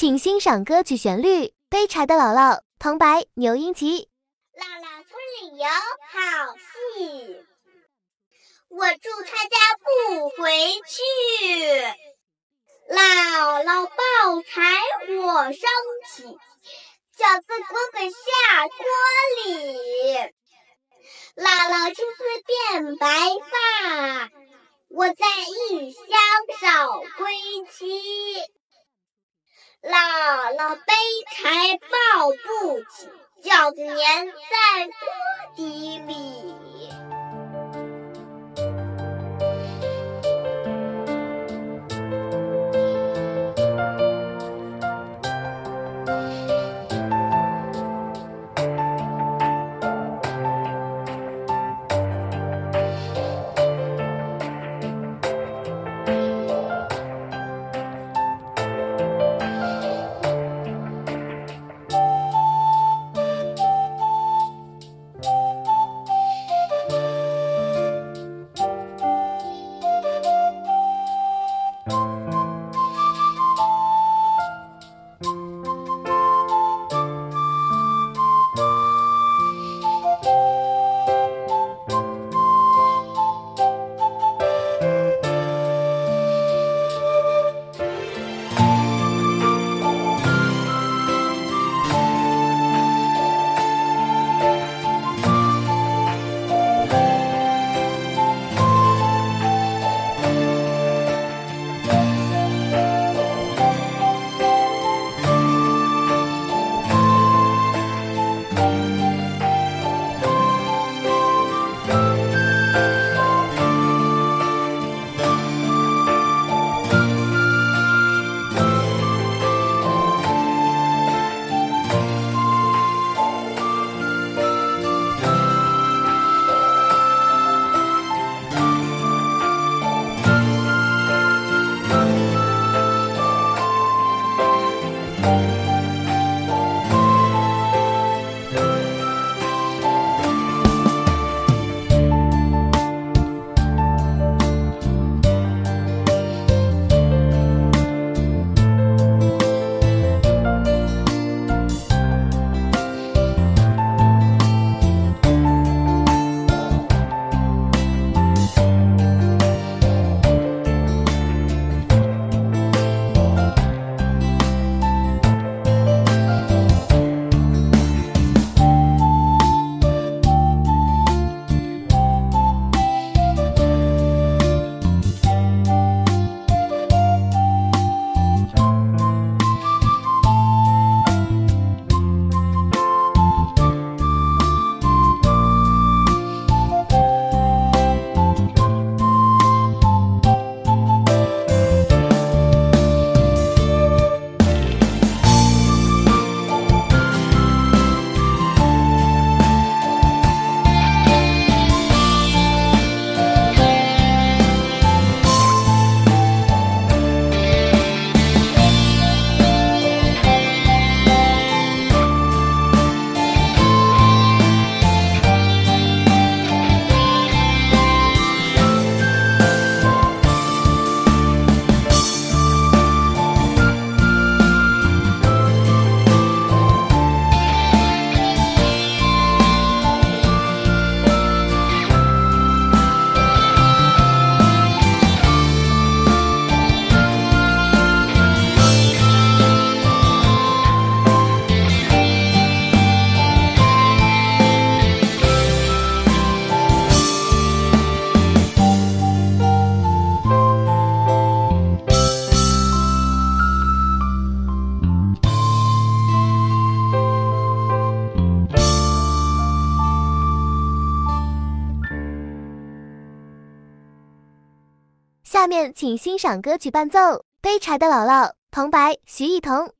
请欣赏歌曲旋律《背柴的姥姥》，旁白牛英奇。姥姥村里有好戏，我祝他家不回去。姥姥抱柴火升起，饺子滚滚下锅里。姥姥青丝变白发，我在异乡找归期。姥姥背柴抱不起，饺子粘在锅底里。面请欣赏歌曲伴奏《悲柴的姥姥》，旁白徐艺彤。